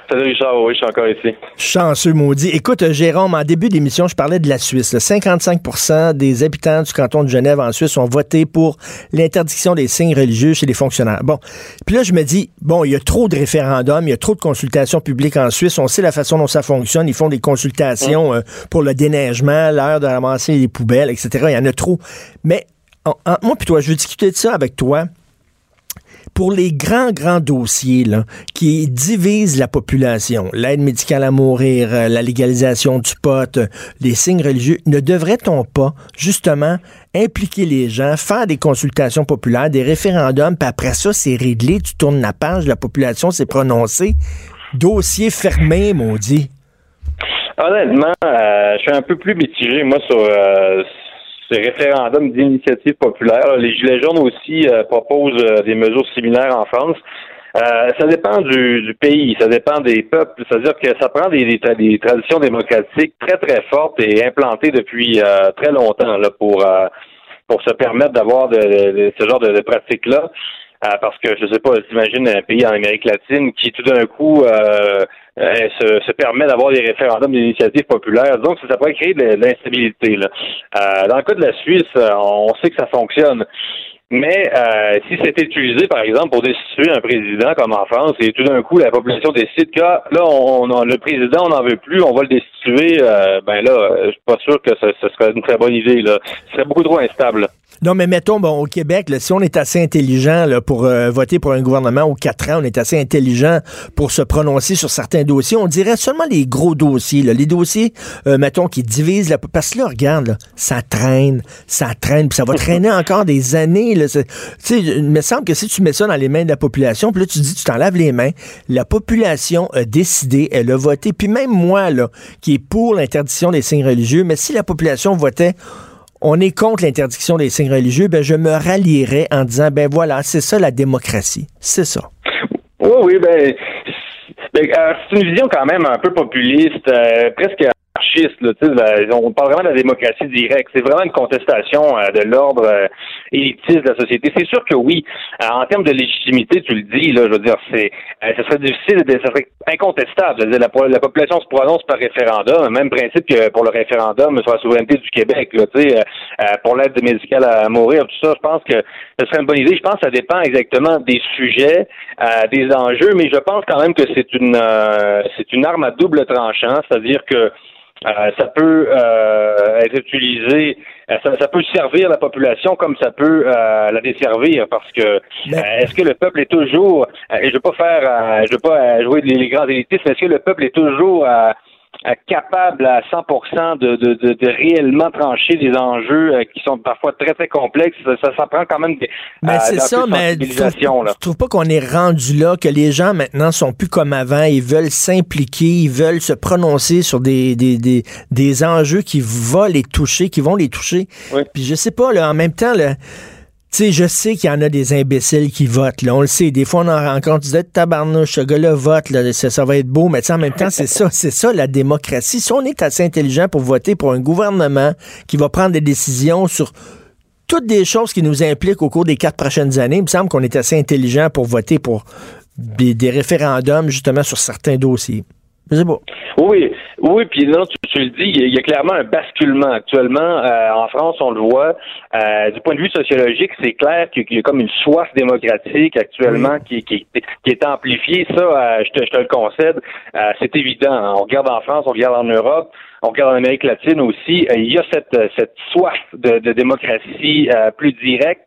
Salut Richard, oui, je suis encore ici. Chanceux maudit. Écoute, Jérôme, en début d'émission, je parlais de la Suisse. 55% des habitants du canton de Genève en Suisse ont voté pour l'interdiction des signes religieux chez les fonctionnaires. Bon, puis là, je me dis, bon, il y a trop de référendums, il y a trop de consultations publiques en Suisse. On sait la façon dont ça fonctionne. Ils font des consultations euh, pour le déneigement, l'heure de ramasser les poubelles, etc. Il y en a trop. Mais moi, puis toi, je veux discuter de ça avec toi pour les grands, grands dossiers là, qui divisent la population, l'aide médicale à mourir, euh, la légalisation du pot, euh, les signes religieux, ne devrait-on pas justement impliquer les gens, faire des consultations populaires, des référendums, puis après ça, c'est réglé, tu tournes la page, la population s'est prononcée. Dossier fermé, maudit. Honnêtement, euh, je suis un peu plus mitigé, moi, sur, ce référendum d'initiative populaire. Les Gilets jaunes aussi euh, proposent euh, des mesures similaires en France. Euh, ça dépend du, pays, ça dépend des peuples. C'est-à-dire que ça prend des, des, traditions démocratiques très, très fortes et implantées depuis très longtemps là, pour, pour se permettre d'avoir de, ce genre de, de pratiques-là. Parce que, je sais pas, j'imagine un pays en Amérique latine qui tout d'un coup euh, se, se, permet d'avoir des référendums d'initiative populaire. Donc, ça, pourrait créer de, l'instabilité. Euh, dans le cas de la Suisse, euh, on sait que ça fonctionne. Mais euh, si c'était utilisé, par exemple, pour destituer un président comme en France, et tout d'un coup la population décide que ah, là, on, le président, on n'en veut plus, on va le destituer, ben là, je suis pas sûr que ce, ce serait une très bonne idée. Là. Ce serait beaucoup trop instable. Non, mais mettons, bon, au Québec, si on est assez intelligent là, pour euh, voter pour un gouvernement aux quatre ans, on est assez intelligent pour se prononcer sur certains dossiers. On dirait seulement les gros dossiers, là, les dossiers, euh, mettons, qui divisent la... Parce que là, regarde, là, ça traîne, ça traîne, puis ça va traîner encore des années. Là, il me semble que si tu mets ça dans les mains de la population, puis là, tu dis, tu t'en laves les mains, la population a décidé, elle a voté, puis même moi, là, qui est pour l'interdiction des signes religieux, mais si la population votait on est contre l'interdiction des signes religieux, ben je me rallierais en disant ben voilà, c'est ça la démocratie. C'est ça. Oui, oui, ben, ben euh, c'est une vision quand même un peu populiste, euh, presque Là, on parle vraiment de la démocratie directe. C'est vraiment une contestation euh, de l'ordre élitiste de la société. C'est sûr que oui, en termes de légitimité, tu le dis, là, je veux dire, c'est, ce serait difficile, ça serait incontestable. la, la, population se prononce par référendum, même principe que pour le référendum sur la souveraineté du Québec, sais, pour l'aide médicale à mourir, tout ça, je pense que ce serait une bonne idée. Je pense que ça dépend exactement des sujets, des enjeux, mais je pense quand même que c'est une c'est une arme à double tranchant, c'est-à-dire que euh, ça peut euh, être utilisé, euh, ça, peut servir la population comme ça peut la desservir parce que est-ce que le peuple est toujours, et je veux pas faire, je veux pas jouer les, grands élitistes, mais est-ce que le peuple est toujours capable à 100% de, de, de, de, réellement trancher des enjeux euh, qui sont parfois très très complexes. Ça, ça, prend quand même des. Mais euh, c'est ça, mais tu trouves, trouves pas qu'on est rendu là, que les gens maintenant sont plus comme avant, ils veulent s'impliquer, ils veulent se prononcer sur des, des, des, des enjeux qui vont les toucher, qui vont les toucher. Puis je sais pas, là, en même temps, là, tu sais, je sais qu'il y en a des imbéciles qui votent. Là. On le sait. Des fois, on en rencontre, tu disais, tabarnouche, ce gars-là vote, là, ça, va être beau. Mais en même temps, c'est ça, c'est ça la démocratie. Si on est assez intelligent pour voter pour un gouvernement qui va prendre des décisions sur toutes des choses qui nous impliquent au cours des quatre prochaines années, il me semble qu'on est assez intelligent pour voter pour des référendums, justement, sur certains dossiers. Oui, oui, puis non, tu, le dis, il y, a, clairement un basculement actuellement. Euh, en France, on le voit. Euh, du point de vue sociologique, c'est clair qu'il y a comme une soif démocratique actuellement qui, qui, qui, est amplifiée. Ça, euh, je, te, je, te, le concède, c'est évident. On regarde en France, on regarde en Europe, on regarde en Amérique latine aussi. il y a cette, cette soif de, de démocratie plus directe.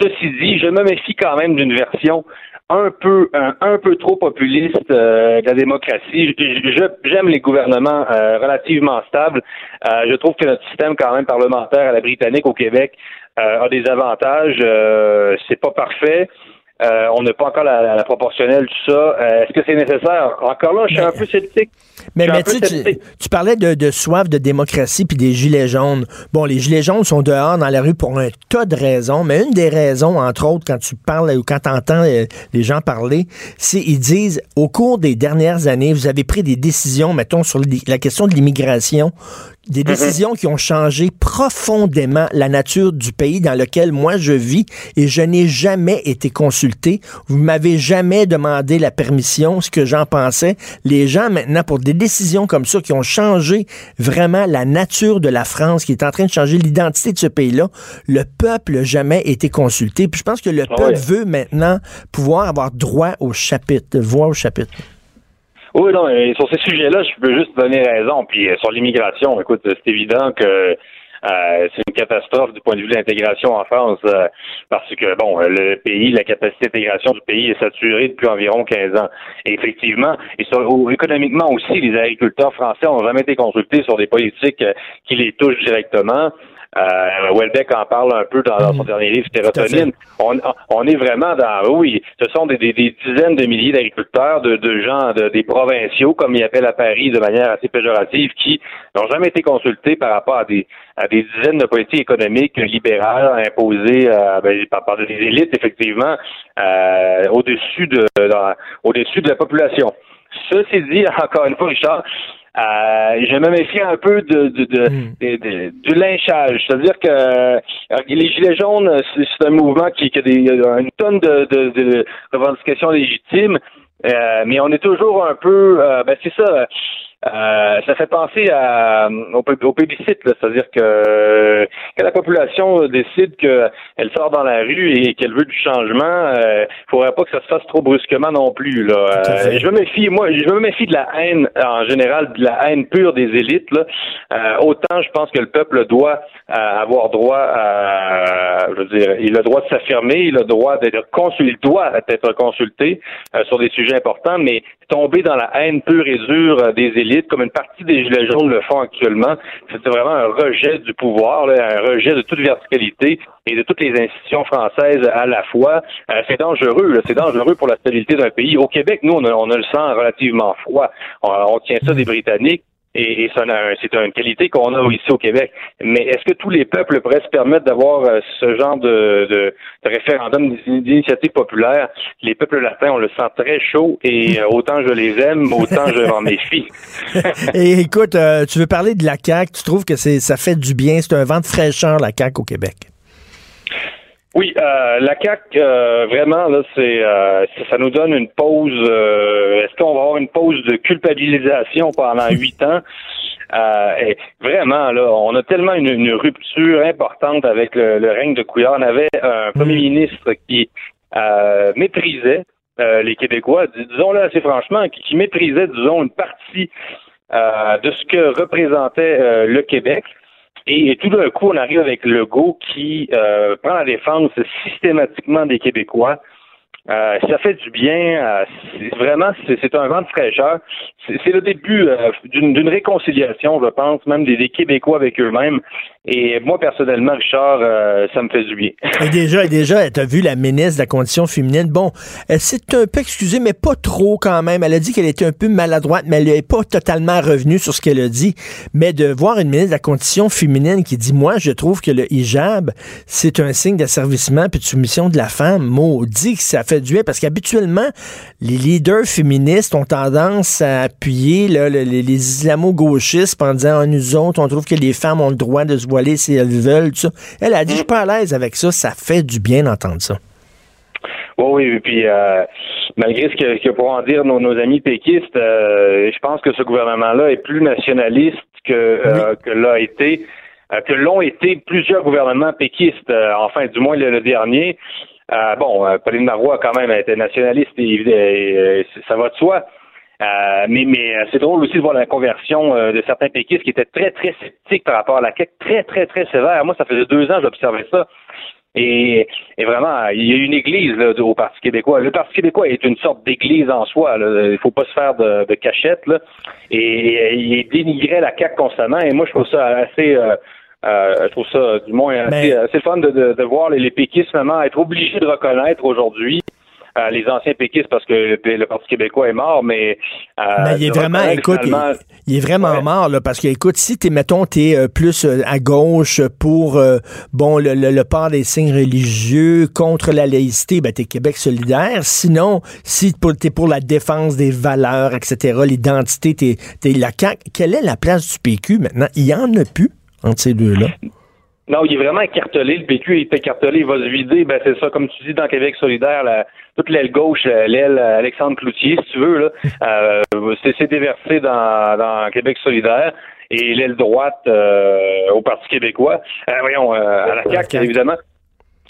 ceci dit, je me méfie quand même d'une version un peu un, peu trop populiste euh, de la démocratie. J'aime les gouvernements euh, relativement stables. Euh, je trouve que notre système quand même parlementaire à la britannique au Québec a des avantages. c'est pas parfait. Euh, on n'a pas encore la, la, proportionnelle, tout ça. Euh, est-ce que c'est nécessaire? Encore là, je suis un peu sceptique. Mais, mais tu, tu, parlais de, de, soif de démocratie puis des gilets jaunes. Bon, les gilets jaunes sont dehors dans la rue pour un tas de raisons, mais une des raisons, entre autres, quand tu parles ou quand tu entends euh, les gens parler, c'est ils disent au cours des dernières années, vous avez pris des décisions, mettons, sur la question de l'immigration des mhm. décisions qui ont changé profondément la nature du pays dans lequel moi je vis et je n'ai jamais été consulté. Vous m'avez jamais demandé la permission, ce que j'en pensais. Les gens maintenant, pour des décisions comme ça qui ont changé vraiment la nature de la France, qui est en train de changer l'identité de ce pays-là, le peuple n'a jamais été consulté. Puis je pense que le ah peuple veut maintenant pouvoir avoir droit au chapitre, voix au chapitre. Oui, non, mais sur ces sujets-là, je peux juste donner raison. Puis euh, sur l'immigration, écoute, c'est évident que euh, c'est une catastrophe du point de vue de l'intégration en France euh, parce que bon, le pays, la capacité d'intégration du pays est saturée depuis environ 15 ans. Et effectivement, et sur, économiquement aussi, les agriculteurs français ont jamais été consultés sur des politiques qui les touchent directement. Euh, Welbeck en parle un peu dans, son mm. dernier livre, Sérotonine. On, on, est vraiment dans, oui, ce sont des, des, dizaines de milliers d'agriculteurs, de, de gens, de, des provinciaux, comme ils appellent à Paris de manière assez péjorative, qui n'ont jamais été consultés par rapport à des, à des dizaines de politiques économiques libérales imposées euh, ben, par, par, des élites, effectivement, euh, au-dessus de, au-dessus de la population. Ceci dit, <laughs> encore une fois, Richard, euh, je me méfie un peu de, de, de, hmm. du lynchage. C'est-à-dire que euh, les Gilets jaunes, c'est un mouvement qui, qui a, des, une tonne de, de, revendications légitimes, euh, mais on est toujours un peu... Euh, ben c'est ça euh, ça fait penser à, au, au plébiscite, c'est-à-dire que quand la population décide qu'elle sort dans la rue et qu'elle veut du changement, il euh, faudrait pas que ça se fasse trop brusquement non plus. Là. Euh, je me méfie, moi, je me méfie de la haine en général, de la haine pure des élites. Là. Euh, autant je pense que le peuple doit avoir droit à, je veux dire, il a le droit de s'affirmer, il a le droit d'être consulté, il doit être consulté sur des sujets importants, mais tomber dans la haine pure et dure des élites comme une partie des Gilets jaunes le font actuellement. C'est vraiment un rejet du pouvoir, un rejet de toute verticalité et de toutes les institutions françaises à la fois. Euh, c'est dangereux, c'est dangereux pour la stabilité d'un pays. Au Québec, nous, on a, on a le sang relativement froid. on tient ça des Britanniques. Et, c'est une qualité qu'on a ici au Québec. Mais est-ce que tous les peuples pourraient se permettre d'avoir euh, ce genre de, de, référendum d'initiative populaire? Les peuples latins, on le sent très chaud et <laughs> euh, autant je les aime, autant je m'en méfie. <laughs> et écoute, euh, tu veux parler de la CAQ, tu trouves que c'est ça fait du bien, c'est un vent de fraîcheur, la CAQ au Québec? Oui, euh, la CAC euh, vraiment là, c'est euh, ça nous donne une pause. Est-ce qu'on va avoir une pause de culpabilisation pendant <laughs> huit ans? Et Vraiment là, on a tellement une, rupture importante avec le, règne de Couillard. On avait un premier mm. ministre qui méprisait les Québécois, disons-le assez franchement, qui, méprisait, disons, une partie de ce que représentait le Québec. Et, tout d'un coup, on arrive avec le go qui euh, prend la défense systématiquement des Québécois euh, ça fait du bien. Euh, vraiment, c'est un vent de fraîcheur. C'est le début euh, d'une réconciliation, je pense, même des, Québécois avec eux-mêmes. Et moi, personnellement, Richard, ça me fait du bien. Et déjà, déjà, tu as vu la ministre de la Condition féminine. Bon, elle s'est un peu excusée, mais pas trop quand même. Elle a dit qu'elle était un peu maladroite, mais elle n'est pas totalement revenue sur ce qu'elle a dit. Mais de voir une ministre de la Condition féminine qui dit, moi, je trouve que le hijab, c'est un signe d'asservissement puis de soumission de la femme, maudit que ça fait parce qu'habituellement, les leaders féministes ont tendance à appuyer les, islamo-gauchistes en disant, ah, nous autres, on trouve que les femmes ont le droit de se voiler si elles veulent, tout ça. Elle a dit, je suis pas à l'aise avec ça, ça fait du bien d'entendre ça. Oui, oui, puis euh, malgré ce que, que pourront dire nos, amis péquistes, euh, je pense que ce gouvernement-là est plus nationaliste que, euh, que l'a été que l'ont été plusieurs gouvernements péquistes, enfin du moins le dernier. Euh, bon, euh, Pauline Marois, quand même, était nationaliste et, ça va de soi. Euh, mais mais c'est drôle aussi de voir la conversion de certains péquistes qui étaient très, très sceptiques par rapport à la quête, très, très, très sévère. Moi, ça faisait deux ans j'observais ça. Et, vraiment, il y a une église là, au Parti québécois. Le Parti québécois est une sorte d'église en soi. Il faut pas se faire de, de cachette. Là. Et, il dénigrait la CAQ constamment. Et moi, je trouve ça assez... Euh, je trouve ça, du moins, assez, assez fun de, de, de voir les, les péquistes finalement être obligés de reconnaître aujourd'hui euh, les anciens péquistes parce que le, Parti québécois est mort, mais... Euh, mais il est vraiment, écoute, il, est vraiment mort, là, parce que, écoute, si t'es, mettons, t'es euh, plus à gauche pour, bon, le, le, port des signes religieux, contre la laïcité, ben, t'es Québec solidaire. Sinon, si t'es pour la défense des valeurs, etc., l'identité, t'es, t'es la CAQ. Quelle est la place du PQ maintenant? Il y en a plus entre ces deux-là? Non, il est vraiment écartelé. Le PQ est écartelé. Il va se vider. Ben, c'est ça, comme tu dis, dans Québec solidaire, la, toute l'aile gauche, l'aile Alexandre Cloutier, si tu veux, là, <laughs> euh, c'est déversé dans, dans Québec solidaire et l'aile droite euh, au Parti québécois. Euh, voyons, à la CAQ, évidemment.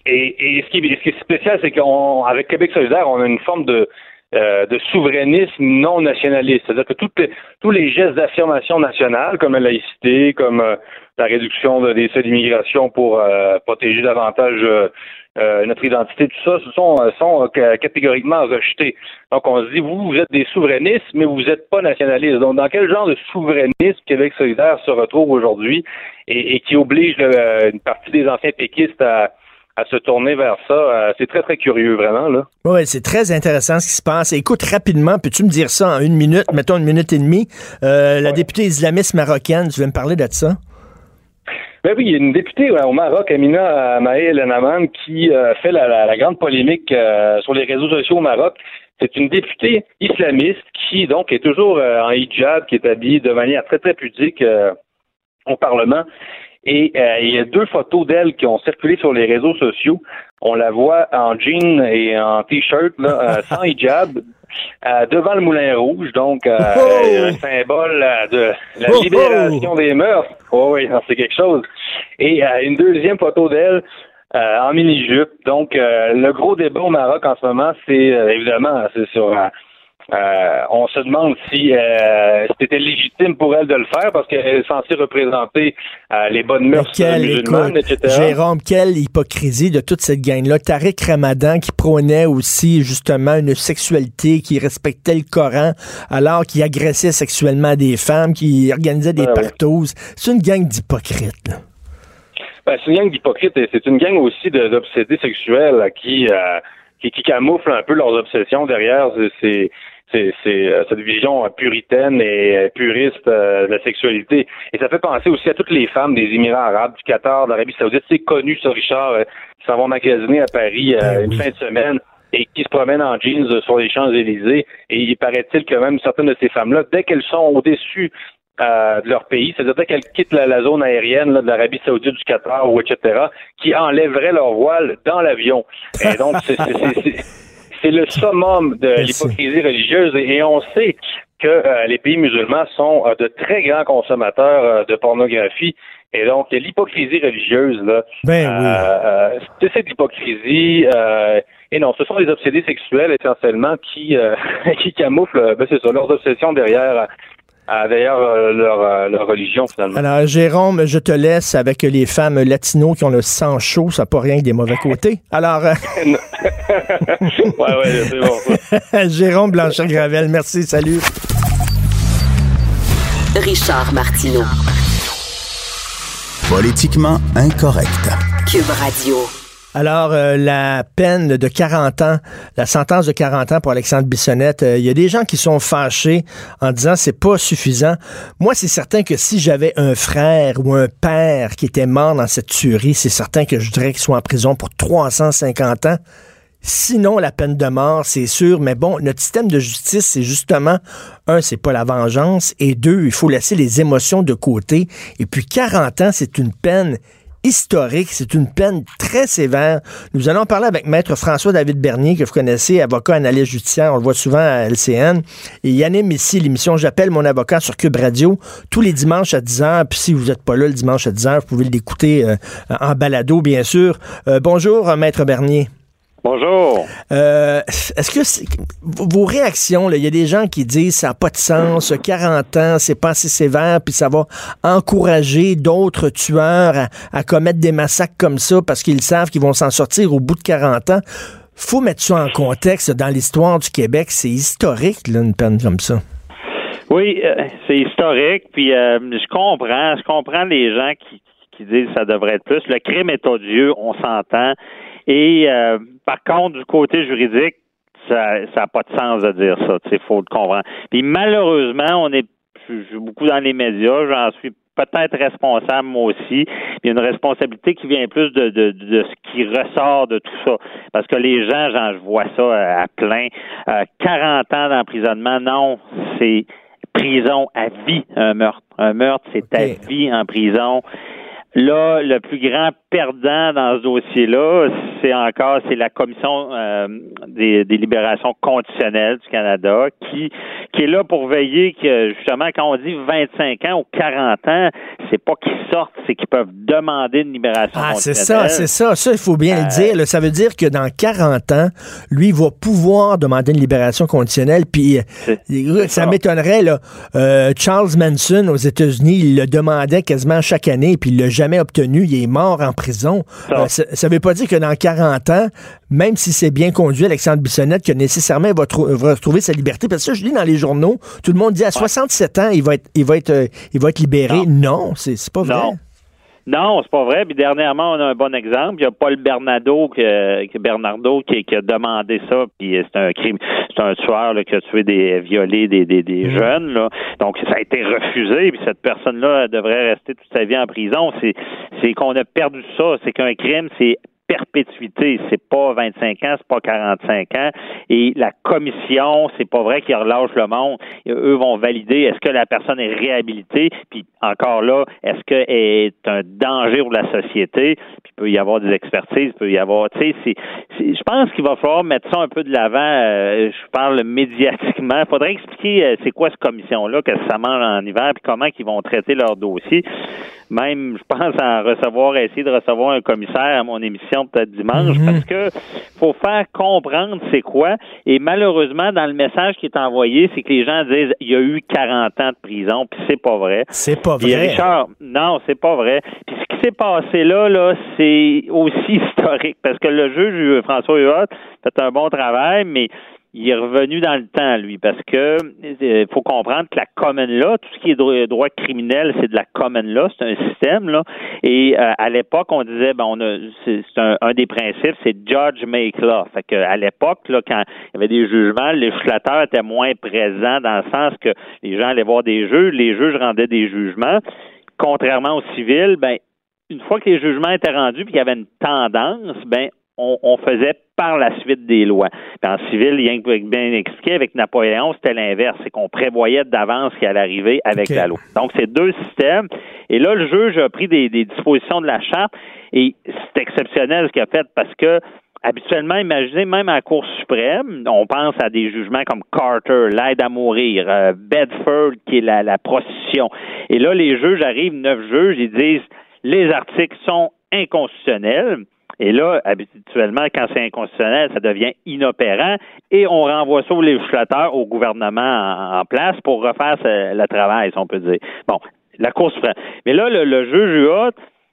Et, et ce, qui est, ce qui est spécial, c'est qu'avec Québec solidaire, on a une forme de euh, de souverainisme non nationaliste. C'est-à-dire que toutes les, tous les gestes d'affirmation nationale, comme la laïcité, comme euh, la réduction des seuils d'immigration pour euh, protéger davantage notre identité, tout ça, sont, sont catégoriquement rejetés. Donc on se dit, vous, vous êtes des souverainistes, mais vous n'êtes pas nationalistes. Donc dans quel genre de souverainisme Québec solidaire se retrouve aujourd'hui et, et, qui oblige une partie des anciens péquistes à à se tourner vers ça. Euh, c'est très, très curieux, vraiment. Là. Oui, c'est très intéressant ce qui se passe. Écoute, rapidement, peux-tu me dire ça en une minute, mettons une minute et demie? Euh, la députée islamiste marocaine, tu veux me parler de ça? Ben oui, il y a une députée au Maroc, Amina Maël Enaman, qui euh, fait la, grande polémique sur les réseaux sociaux au Maroc. C'est une députée islamiste qui, donc, est toujours en hijab, qui est habillée de manière très, très pudique au Parlement et euh, il y a deux photos d'elle qui ont circulé sur les réseaux sociaux. On la voit en jean et en t-shirt, euh, <laughs> sans hijab, euh, devant le Moulin Rouge, donc oh! un symbole de la oh! libération des mœurs. Oh, oui, c'est quelque chose. Et une deuxième photo d'elle en mini-jupe. Donc, le gros débat au Maroc en ce moment, c'est évidemment c'est sur euh, on se demande si euh, c'était légitime pour elle de le faire parce qu'elle est censée représenter euh, les bonnes mœurs musulmanes, etc. Jérôme, quelle hypocrisie de toute cette gang-là. Tariq Ramadan qui prônait aussi justement une sexualité qui respectait le Coran alors qu'il agressait sexuellement des femmes, qui organisait des partous. C'est une gang d'hypocrites. Ben, c'est une gang d'hypocrites et c'est une gang aussi d'obsédés sexuels qui, qui, qui camouflent un peu leurs obsessions derrière ces c'est euh, cette vision puritaine et euh, puriste euh, de la sexualité. Et ça fait penser aussi à toutes les femmes des Émirats arabes, du Qatar, d'Arabie saoudite. C'est connu, ça, Richard, qui s'en vont magasiner à Paris ben une fin de semaine et qui se promènent en jeans sur les Champs-Élysées. Et il paraît-il que même certaines de ces femmes-là, dès qu'elles sont au-dessus de leur pays, c'est-à-dire qu'elles quittent la, zone aérienne de l'Arabie Saoudite, du Qatar ou etc., qui enlèveraient leur voile dans l'avion. Et donc, c'est le summum de l'hypocrisie religieuse et, on sait que les pays musulmans sont de très grands consommateurs de pornographie et donc, l'hypocrisie religieuse, là, ben, oui. euh, c'est cette hypocrisie. Euh, et non, ce sont les obsédés sexuels essentiellement qui, euh, <laughs> qui camouflent, ben c'est ça, leurs obsessions derrière derrière leur, leur, religion, finalement. Alors, Jérôme, je te laisse avec les femmes latinos qui ont le sang chaud, ça n'a pas rien que des mauvais côtés. Alors... <laughs> ouais, ouais, c'est bon. <laughs> Jérôme Blanchet-Gravel, merci, salut. Richard Martineau. Politiquement incorrect. Cube Radio. Alors, euh, la peine de 40 ans, la sentence de 40 ans pour Alexandre Bissonnette, euh, il y a des gens qui sont fâchés en disant c'est pas suffisant. Moi, c'est certain que si j'avais un frère ou un père qui était mort dans cette tuerie, c'est certain que je dirais qu'il soit en prison pour 350 ans. Sinon, la peine de mort, c'est sûr. Mais bon, notre système de justice, c'est justement, un, c'est pas la vengeance, et deux, il faut laisser les émotions de côté. Et puis 40 ans, c'est une peine historique, c'est une peine très sévère. Nous allons parler avec Maître François-David Bernier, que vous connaissez, avocat analyste judiciaire, on le voit souvent à LCN. Et il anime ici l'émission J'appelle mon avocat sur Cube Radio tous les dimanches à 10h. Puis si vous n'êtes pas là le dimanche à 10h, vous pouvez l'écouter euh, en balado, bien sûr. Euh, bonjour, Maître Bernier. Bonjour. Euh, est-ce que vos réactions, il y a des gens qui disent ça n'a pas de sens, 40 ans, c'est pas assez sévère, puis ça va encourager d'autres tueurs à, commettre des massacres comme ça parce qu'ils savent qu'ils vont s'en sortir au bout de 40 ans. Faut mettre ça en contexte. Dans l'histoire du Québec, c'est historique, là, une peine comme ça. Oui, euh, c'est historique. Puis euh, je comprends, je comprends les gens qui, qui disent que ça devrait être plus. Le crime est odieux, on s'entend. Et euh, par contre, du côté juridique, ça n'a pas de sens de dire ça. Il faut le comprendre. Puis malheureusement, on est beaucoup dans les médias, j'en suis peut-être responsable moi aussi. Il y a une responsabilité qui vient plus de, de, de, ce qui ressort de tout ça. Parce que les gens, genre, je vois ça à plein. 40 euh, ans d'emprisonnement, non, c'est prison à vie, un meurtre. Un meurtre, c'est à vie en prison. Là, le plus grand perdant dans ce dossier-là, c'est encore c'est la commission euh, des, des, libérations conditionnelles du Canada qui qui est là pour veiller que justement quand on dit 25 ans ou 40 ans, c'est pas qu'ils sortent, c'est qu'ils peuvent demander une libération ah, c'est ça, c'est ça, ça il faut bien le euh, dire. ça veut dire que dans 40 ans, lui il va pouvoir demander une libération conditionnelle. Puis ça, m'étonnerait là. Euh, Charles Manson aux États-Unis, il le demandait quasiment chaque année, puis il jamais obtenu. Il est mort en prison. Euh, ça ne veut pas dire que dans 40 ans, même si c'est bien conduit, Alexandre Bissonnette, que nécessairement il va, retrouver sa liberté. Parce que ça, je lis dans les journaux, tout le monde dit à 67 ans, il va être, il va être, euh, il va être libéré. Non, c'est pas vrai. Non, c'est pas vrai. Puis dernièrement, on a un bon exemple. Il y a Paul Bernardo, que, Bernardo qui, a demandé ça. Puis c'est un crime, c'est un tueur qui a tué des violé des, des, des mm. jeunes. Là. Donc ça a été refusé. Puis cette personne-là devrait rester toute sa vie en prison. C'est c'est qu'on a perdu ça. C'est qu'un crime, c'est perpétuité. C'est pas 25 ans, c'est pas 45 ans. Et la commission, c'est pas vrai qu'ils relâchent le monde. Eux vont valider est-ce que la personne est réhabilitée, puis encore là, est-ce qu'elle est un danger pour la société, puis il peut y avoir des expertises, il peut y avoir, tu sais, je pense qu'il va falloir mettre ça un peu de l'avant. Euh, je parle médiatiquement. Il faudrait expliquer euh, c'est quoi cette commission-là, que ça mange en hiver, puis comment ils vont traiter leur dossier même, je pense, en recevoir, essayer de recevoir un commissaire à mon émission peut-être dimanche, mhm. parce que faut faire comprendre c'est quoi. Et malheureusement, dans le message qui est envoyé, c'est que les gens disent il y a eu 40 ans de prison, puis c'est pas vrai. C'est pas vrai. Richard, non, c'est pas vrai. Puis ce qui s'est passé là, là, c'est aussi <laughs> historique, parce que le juge François Huot fait un bon travail, mais il est revenu dans le temps, lui, parce que euh, faut comprendre que la common law, tout ce qui est droit, criminel, c'est de la common law, c'est un système, là. Et euh, à l'époque, on disait, ben, on a, c'est un, un, des principes, c'est judge make law. Fait que à l'époque, là, quand il y avait des jugements, le législateur était moins présent dans le sens que les gens allaient voir des juges, les juges rendaient des jugements. Contrairement au civil, ben, une fois que les jugements étaient rendus puis qu'il y avait une tendance, ben, on, on faisait par la suite des lois. Puis en civil, il y a bien expliqué, avec Napoléon, c'était l'inverse, c'est qu'on prévoyait d'avance ce qui allait arriver avec la loi. Donc, c'est deux systèmes. Et là, le juge a pris des, des dispositions de la charte et c'est exceptionnel ce qu'il a fait parce que habituellement, imaginez, même à la Cour suprême, on pense à des jugements comme Carter, l'aide à mourir, euh, Bedford, qui est la, la prostitution. Et là, les juges arrivent, neuf juges, ils disent les articles sont inconstitutionnels. Et là, habituellement, quand c'est inconstitutionnel, ça devient inopérant et on renvoie ça aux législateurs, au gouvernement en, place pour refaire le travail, si on peut dire. Bon, la Cour suprême. Mais là, le, le juge UA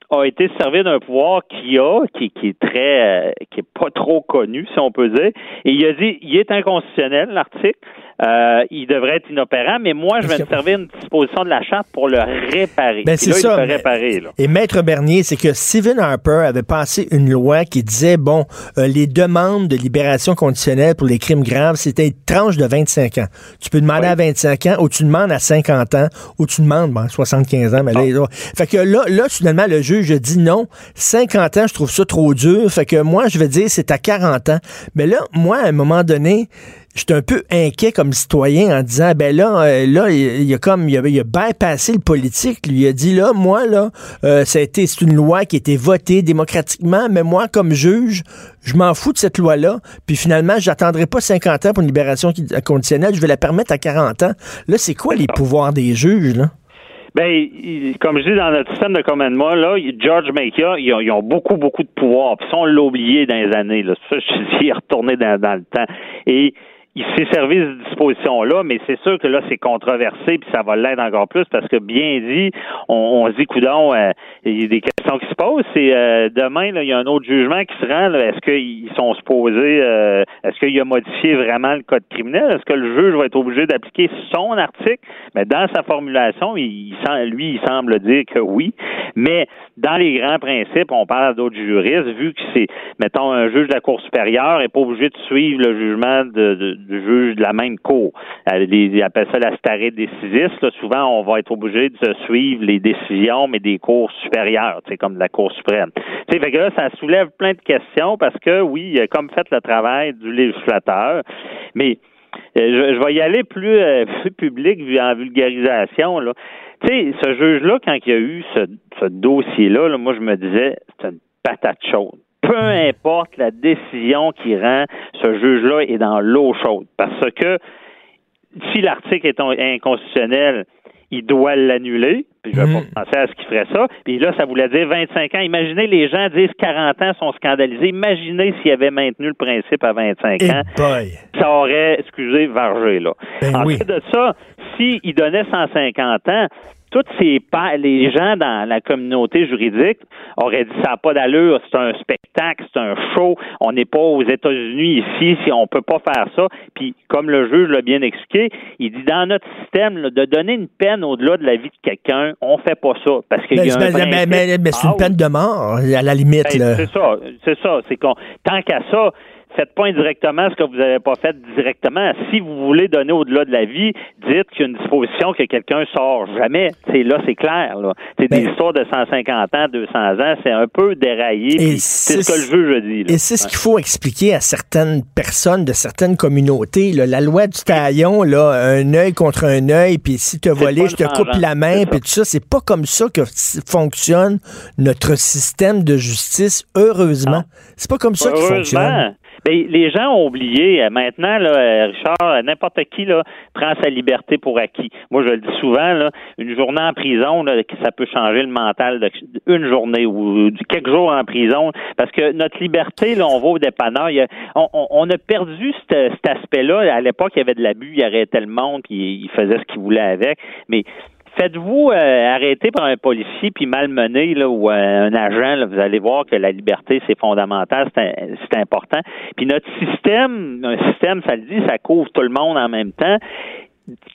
a été servi d'un pouvoir qu'il a, qui, qui est très, euh, qui est pas trop connu, si on peut dire. Et il a dit, il est inconstitutionnel, l'article. Euh, il devrait être inopérant, mais moi, je vais me servir une disposition de la charte pour le réparer. Ben, c'est ça. réparer, Et Maître Bernier, c'est que Stephen Harper avait passé une loi qui disait, bon, euh, les demandes de libération conditionnelle pour les crimes graves, c'était une tranche de 25 ans. Tu peux demander à 25 ans, ou tu demandes à 50 ans, ou tu demandes, bon, 75 ans, mais là, ah. Fait que là, là, finalement, le juge dit non. 50 ans, je trouve ça trop dur. Fait que moi, je vais dire, c'est à 40 ans. Mais là, moi, à un moment donné, j'étais un peu inquiet comme citoyen en disant ben là euh, là il, a comme il a, il a bypassé le politique lui il a dit là moi là euh, ça a été c'est une loi qui a été votée démocratiquement mais moi comme juge je m'en fous de cette loi là puis finalement j'attendrai pas 50 ans pour une libération conditionnelle je vais la permettre à 40 ans là c'est quoi les pouvoirs des juges là? Ben, comme je dis dans notre système de commandement, là, George Makia, ils ont, beaucoup, beaucoup de pouvoir. Puis ça, on l'a oublié dans les années. Là. Ça, je suis il <laughs> est retourné dans, dans le temps. Et s'est servi de disposition-là, mais c'est sûr que là, c'est controversé, puis ça va l'être encore plus, parce que bien dit, on, on se dit, coudon, euh, il y a des questions qui se posent. C'est euh, demain, là, il y a un autre jugement qui se rend. Est-ce qu'ils sont supposés, euh, est-ce qu'il a modifié vraiment le code criminel? Est-ce que le juge va être obligé d'appliquer son article? Mais dans sa formulation, il, lui, il semble dire que oui. Mais dans les grands principes, on parle d'autres juristes, vu que c'est, mettons, un juge de la Cour supérieure n'est pas obligé de suivre le jugement de du juge de la même cour. Euh, ils appellent ça la starée décisiste. souvent, on va être obligé de suivre les décisions, mais des cours supérieures, comme la Cour suprême. fait que là, ça soulève plein de questions parce que, oui, il a comme fait le travail du législateur, mais euh, je, vais y aller plus, euh, plus <laughs> public en vulgarisation. Là. Tu sais, ce juge-là, quand il y a eu ce, dossier-là, là, moi, je me disais, c'est une patate chaude peu importe la décision qui rend, ce juge-là est dans l'eau chaude. Parce que si l'article est inconstitutionnel, il doit l'annuler. Puis je vais pas penser à ce qu'il ferait ça. Puis là, ça voulait dire 25 ans. Imaginez, les gens disent 40 ans sont scandalisés. Imaginez s'il avait maintenu le principe à 25 ans. Ça aurait, excusez, vargé, là. Ben en fait de ça, s'il donnait 150 ans, tous ces les gens dans la communauté juridique auraient dit ça n'a pas d'allure, c'est un spectacle, c'est un show, on n'est pas aux États-Unis ici, si on peut pas faire ça. Puis comme le juge l'a bien expliqué, il dit dans notre système de donner une peine au-delà de la vie de quelqu'un, on fait pas ça parce qu'il y a mais, mais, c'est une peine de mort à la limite. Ben, c'est ça, c'est ça, c'est qu'on tant qu'à ça faites pas indirectement ce que vous n'avez pas fait directement. Si vous voulez donner au-delà de la vie, dites qu'il y a une disposition que quelqu'un sort jamais. C'est là, c'est clair. C'est des ben- histoires de 150 ans, 200 ans, c'est un peu déraillé. C'est ce que le juge dit. Et c'est ce qu'il faut expliquer à certaines personnes de certaines communautés. La loi du taillon, là, un œil contre un œil, puis si tu as volé, je te coupe la main, puis tout ça. C'est pas comme ça que fonctionne notre système de justice, heureusement. C'est pas comme ça qu'il fonctionne. Ben, les gens ont oublié. Euh, maintenant, euh, Richard, euh, n'importe qui prend sa liberté pour acquis. Moi, je le dis souvent, une journée en prison, ça peut changer le mental d'une journée ou quelques jours en prison. Parce que notre liberté, là, on va au dépanneur. on, a perdu cet, aspect-là. À l'époque, il y avait de l'abus, il arrêtait le monde, puis il faisait ce qu'il voulait avec. Mais Faites-vous euh, arrêter par un policier puis malmener là, ou euh, un agent, vous allez voir que la liberté, c'est fondamental, c'est important. Puis notre système, un système, ça le dit, ça couvre tout le monde en même temps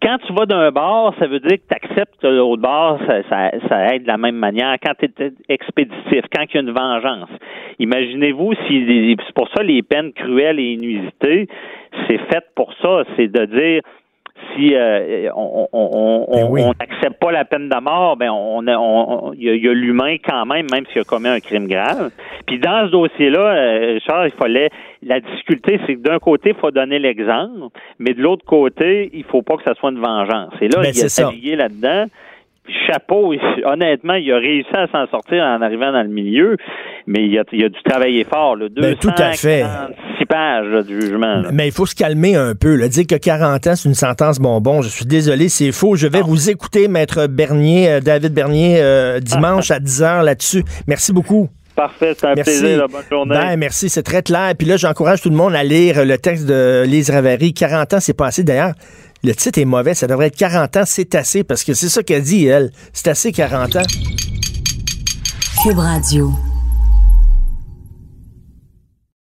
quand tu vas d'un bar, ça veut dire que tu acceptes que l'autre bar, ça, ça, aide de la même manière. Quand tu es expéditif, quand il y a une vengeance. Imaginez-vous si c'est pour ça les peines cruelles et inusitées, c'est fait pour ça, c'est de dire si euh, on Ben on n'accepte pas la peine de mort, ben on il y a, l'humain quand même, même s'il a commis un crime grave. Puis dans ce dossier-là, euh, Richard, il fallait la difficulté, c'est que d'un côté, il faut donner l'exemple, mais de l'autre côté, il faut pas que ça soit une vengeance. Et là, Ben, il y a navigué là-dedans. Chapeau, honnêtement, il a réussi à s'en sortir en arrivant dans le milieu, mais il a, il a dû travailler fort. Là. Ben, tout à fait. 246 pages là, du jugement. là. Mais il faut se calmer un peu. Là. Dire que 40 ans, c'est une sentence bonbon, je suis désolé, c'est faux. Je vais vous écouter, Maître Bernier, euh, David Bernier, euh, dimanche à 10h là-dessus. Merci beaucoup. Parfait, c'est un Merci. plaisir. là. Bonne journée. Ben, merci, c'est très clair. Puis là, j'encourage tout le monde à lire le texte de Lise Ravary. 40 ans, c'est passé. D'ailleurs, le titre est mauvais. Ça devrait être 40 ans, c'est assez, parce que c'est ça qu'elle dit, elle. C'est assez 40 ans. Cube Radio.